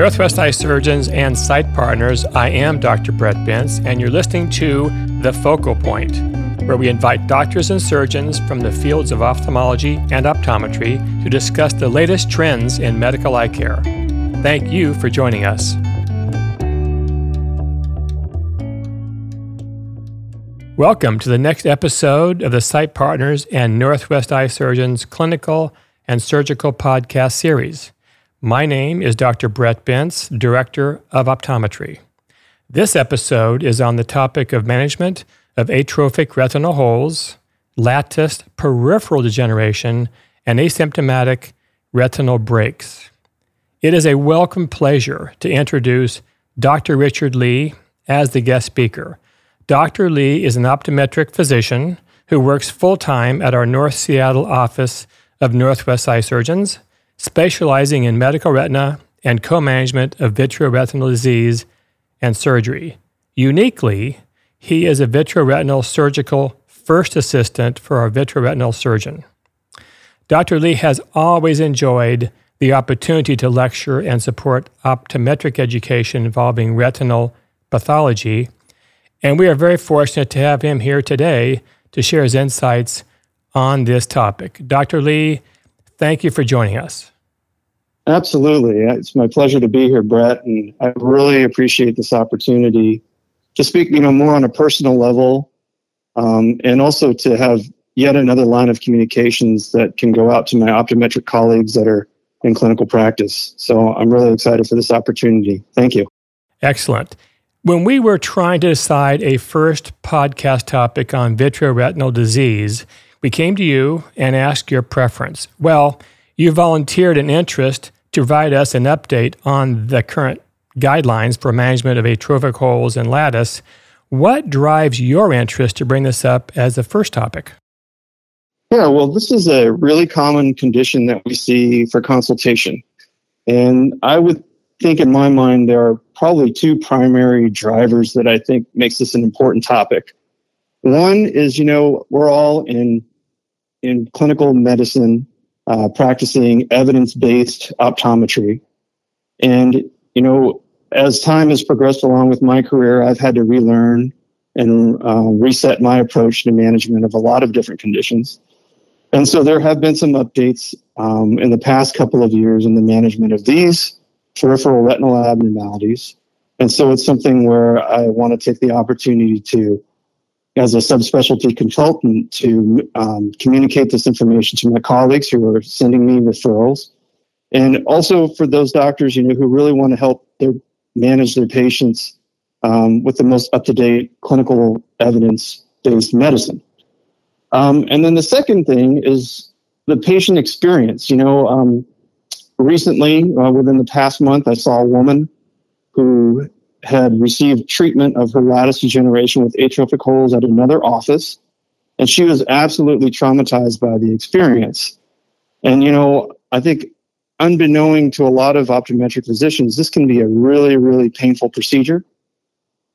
Northwest Eye Surgeons and Sight Partners, I am Dr. Brett Bentz, and you're listening to The Focal Point, where we invite doctors and surgeons from the fields of ophthalmology and optometry to discuss the latest trends in medical eye care. Thank you for joining us. Welcome to the next episode of the Sight Partners and Northwest Eye Surgeons Clinical and Surgical Podcast Series. My name is Dr. Brett Bentz, Director of Optometry. This episode is on the topic of management of atrophic retinal holes, latticed peripheral degeneration, and asymptomatic retinal breaks. It is a welcome pleasure to introduce Dr. Richard Lee as the guest speaker. Dr. Lee is an optometric physician who works full time at our North Seattle office of Northwest Eye Surgeons specializing in medical retina and co management of vitreoretinal disease and surgery. Uniquely, he is a vitreoretinal surgical first assistant for our vitreoretinal surgeon. Dr. Lee has always enjoyed the opportunity to lecture and support optometric education involving retinal pathology, and we are very fortunate to have him here today to share his insights on this topic. Dr. Lee, thank you for joining us. Absolutely. It's my pleasure to be here, Brett, and I really appreciate this opportunity to speak, you know, more on a personal level, um, and also to have yet another line of communications that can go out to my optometric colleagues that are in clinical practice. So I'm really excited for this opportunity. Thank you. Excellent. When we were trying to decide a first podcast topic on vitreoretinal disease, we came to you and asked your preference. Well, you volunteered an interest to provide us an update on the current guidelines for management of atrophic holes and lattice. What drives your interest to bring this up as the first topic? Yeah, well, this is a really common condition that we see for consultation. And I would think in my mind there are probably two primary drivers that I think makes this an important topic. One is, you know, we're all in in clinical medicine uh, practicing evidence based optometry. And, you know, as time has progressed along with my career, I've had to relearn and uh, reset my approach to management of a lot of different conditions. And so there have been some updates um, in the past couple of years in the management of these peripheral retinal abnormalities. And so it's something where I want to take the opportunity to as a subspecialty consultant to um, communicate this information to my colleagues who are sending me referrals, and also for those doctors you know who really want to help their manage their patients um, with the most up to date clinical evidence based medicine. Um, and then the second thing is the patient experience. You know, um, recently, uh, within the past month, I saw a woman who had received treatment of her lattice degeneration with atrophic holes at another office, and she was absolutely traumatized by the experience. And, you know, I think unbeknown to a lot of optometric physicians, this can be a really, really painful procedure.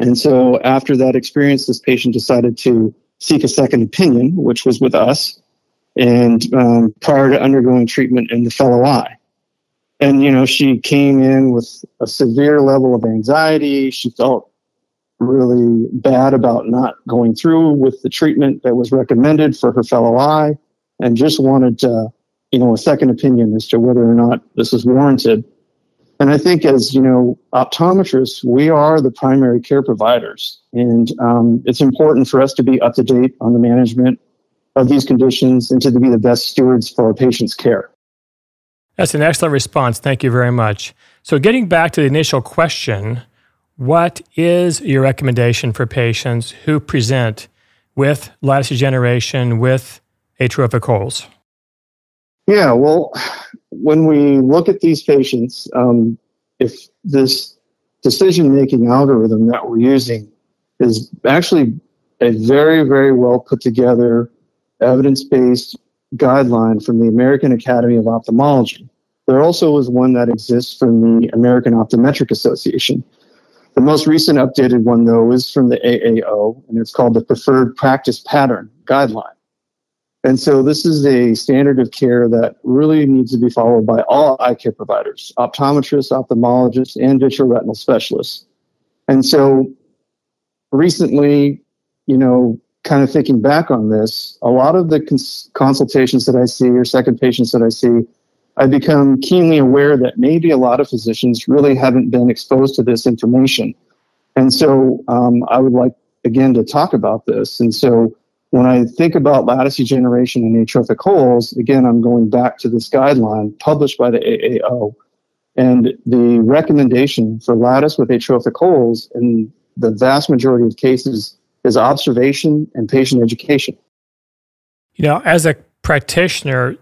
And so after that experience, this patient decided to seek a second opinion, which was with us, and um, prior to undergoing treatment in the fellow eye and you know she came in with a severe level of anxiety. She felt really bad about not going through with the treatment that was recommended for her fellow eye and just wanted to, you know a second opinion as to whether or not this is warranted. And i think as you know optometrists we are the primary care providers. And um, it's important for us to be up to date on the management of these conditions and to be the best stewards for our patients care that's an excellent response. Thank you very much. So, getting back to the initial question, what is your recommendation for patients who present with lattice degeneration with atrophic holes? Yeah, well, when we look at these patients, um, if this decision making algorithm that we're using is actually a very, very well put together evidence based guideline from the American Academy of Ophthalmology. There also is one that exists from the American Optometric Association. The most recent updated one, though, is from the AAO, and it's called the Preferred Practice Pattern Guideline. And so this is a standard of care that really needs to be followed by all eye care providers, optometrists, ophthalmologists, and vitreoretinal specialists. And so recently, you know, kind of thinking back on this, a lot of the cons- consultations that I see or second patients that I see, I become keenly aware that maybe a lot of physicians really haven't been exposed to this information. And so um, I would like, again, to talk about this. And so when I think about lattice degeneration in atrophic holes, again, I'm going back to this guideline published by the AAO. And the recommendation for lattice with atrophic holes in the vast majority of cases is observation and patient education. You know, as a practitioner,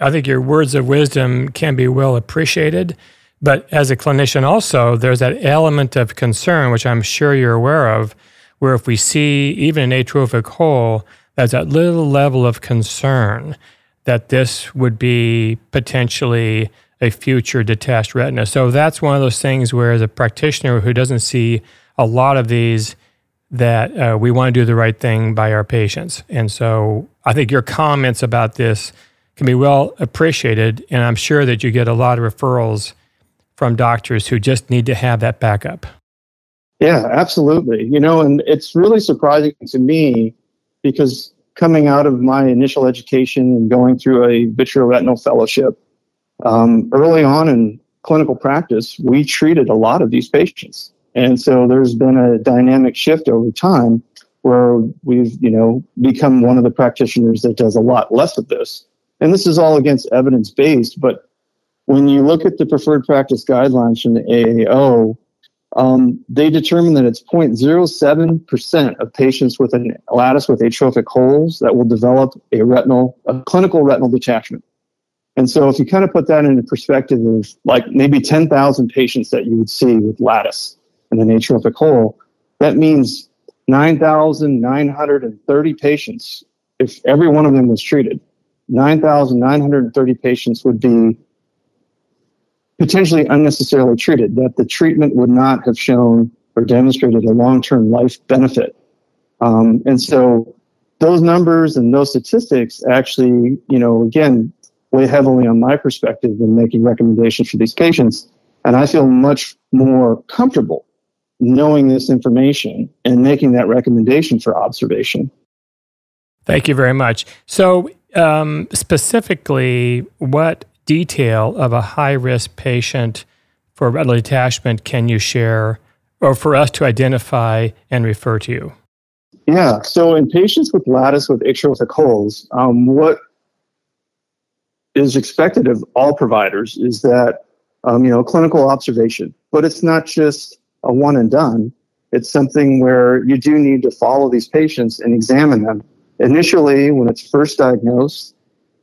I think your words of wisdom can be well appreciated. But as a clinician, also, there's that element of concern, which I'm sure you're aware of, where if we see even an atrophic hole, there's that little level of concern that this would be potentially a future detached retina. So that's one of those things where, as a practitioner who doesn't see a lot of these, that uh, we want to do the right thing by our patients. And so I think your comments about this can be well appreciated. And I'm sure that you get a lot of referrals from doctors who just need to have that backup. Yeah, absolutely. You know, and it's really surprising to me because coming out of my initial education and going through a vitreoretinal fellowship, um, early on in clinical practice, we treated a lot of these patients. And so there's been a dynamic shift over time where we've, you know, become one of the practitioners that does a lot less of this. And this is all against evidence based, but when you look at the preferred practice guidelines from the AAO, um, they determine that it's 0.07% of patients with an lattice with atrophic holes that will develop a retinal, a clinical retinal detachment. And so if you kind of put that into perspective of like maybe 10,000 patients that you would see with lattice and an atrophic hole, that means 9,930 patients, if every one of them was treated, 9,930 patients would be potentially unnecessarily treated, that the treatment would not have shown or demonstrated a long term life benefit. Um, and so those numbers and those statistics actually, you know, again, weigh heavily on my perspective in making recommendations for these patients. And I feel much more comfortable knowing this information and making that recommendation for observation. Thank you very much. So, um, specifically, what detail of a high risk patient for retinal detachment can you share or for us to identify and refer to you? Yeah, so in patients with lattice with atrophic holes, um, what is expected of all providers is that um, you know clinical observation, but it's not just a one and done. It's something where you do need to follow these patients and examine them. Initially, when it's first diagnosed,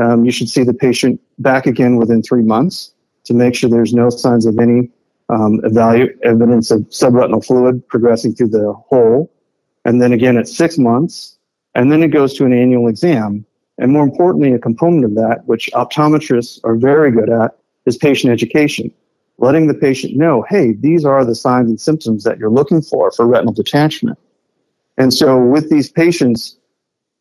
um, you should see the patient back again within three months to make sure there's no signs of any um, evalu- evidence of subretinal fluid progressing through the hole. And then again at six months, and then it goes to an annual exam. And more importantly, a component of that, which optometrists are very good at, is patient education. Letting the patient know, hey, these are the signs and symptoms that you're looking for for retinal detachment. And so with these patients,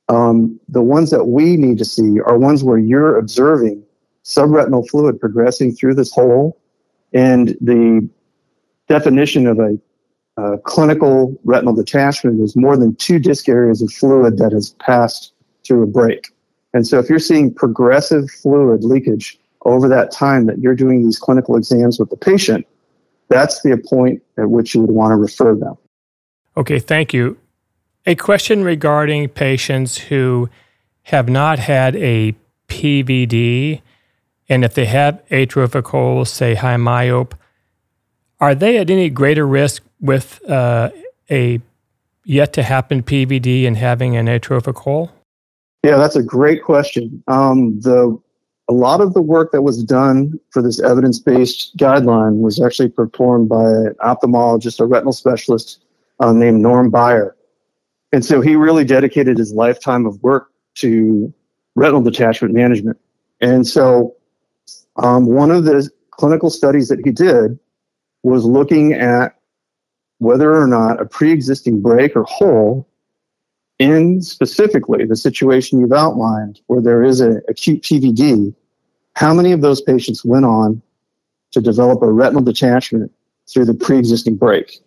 um, the ones that we need to see are ones where you're observing subretinal fluid progressing through this hole, and the definition of a clinical retinal detachment is more than two disc areas of fluid that has passed through a break. And so, if you're seeing progressive fluid leakage over that time that you're doing these clinical exams with the patient, that's the point at which you would want to refer them. Okay, thank you. A question regarding patients who have not had a PVD, and if they have atrophic holes, say high myope, are they at any greater risk with uh, a yet to happen PVD and having an atrophic hole? Yeah, that's a great question. Um, the a lot of the work that was done for this evidence based guideline was actually performed by an ophthalmologist, a retinal specialist uh, named Norm Byer. And so he really dedicated his lifetime of work to retinal detachment management. And so um, one of the clinical studies that he did was looking at whether or not a pre existing break or hole in specifically the situation you've outlined where there is an acute PVD, how many of those patients went on to develop a retinal detachment through the pre-existing break?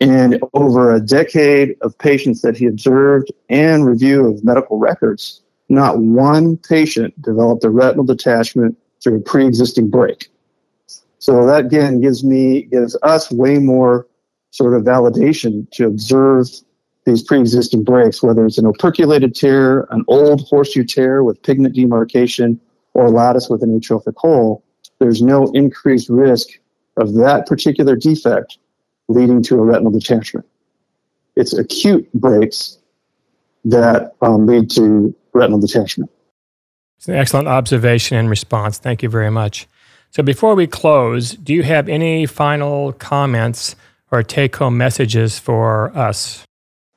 And over a decade of patients that he observed and review of medical records, not one patient developed a retinal detachment through a pre-existing break. So that again gives me, gives us way more sort of validation to observe these pre-existing breaks, whether it's an operculated tear, an old horseshoe tear with pigment demarcation, or lattice with an atrophic hole, there's no increased risk of that particular defect leading to a retinal detachment. It's acute breaks that um, lead to retinal detachment. It's an excellent observation and response. Thank you very much. So, before we close, do you have any final comments or take home messages for us?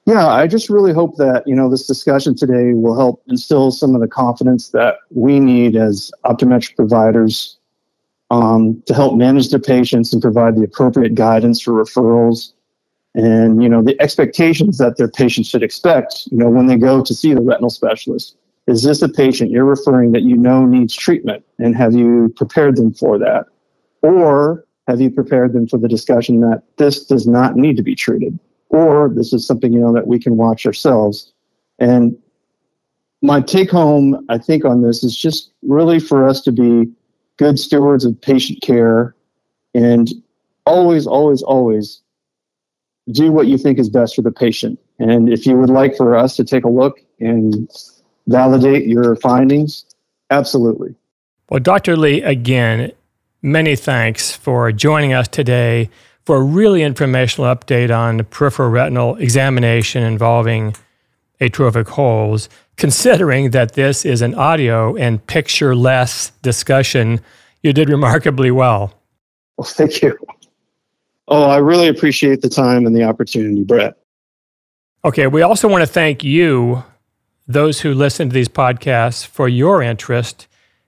Yeah, I just really hope that, you know, this discussion today will help instill some of the confidence that we need as optometric providers um, to help manage their patients and provide the appropriate guidance for referrals and, you know, the expectations that their patients should expect, you know, when they go to see the retinal specialist. Is this a patient you're referring that you know needs treatment? And have you prepared them for that? Or have you prepared them for the discussion that this does not need to be treated? Or this is something, you know, that we can watch ourselves. And my take home, I think, on this is just really for us to be good stewards of patient care and always, always, always do what you think is best for the patient. And if you would like for us to take a look and validate your findings, absolutely. Well, Dr. Lee, again, many thanks for joining us today for a really informational update on peripheral retinal examination involving atrophic holes, considering that this is an audio and picture less discussion. You did remarkably well. Well, thank you. Oh, I really appreciate the time and the opportunity, Brett. Okay, we also want to thank you, those who listen to these podcasts, for your interest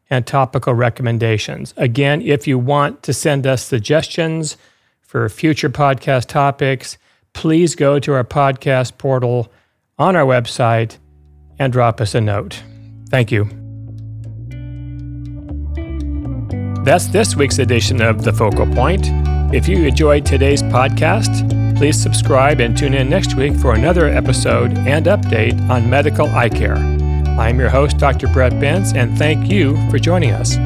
and topical recommendations. Again, if you want to send us suggestions for future podcast topics, please go to our podcast portal on our website and drop us a note. Thank you. That's this week's edition of The Focal Point. If you enjoyed today's podcast, please subscribe and tune in next week for another episode and update on medical eye care. I'm your host, Dr. Brett Bentz, and thank you for joining us.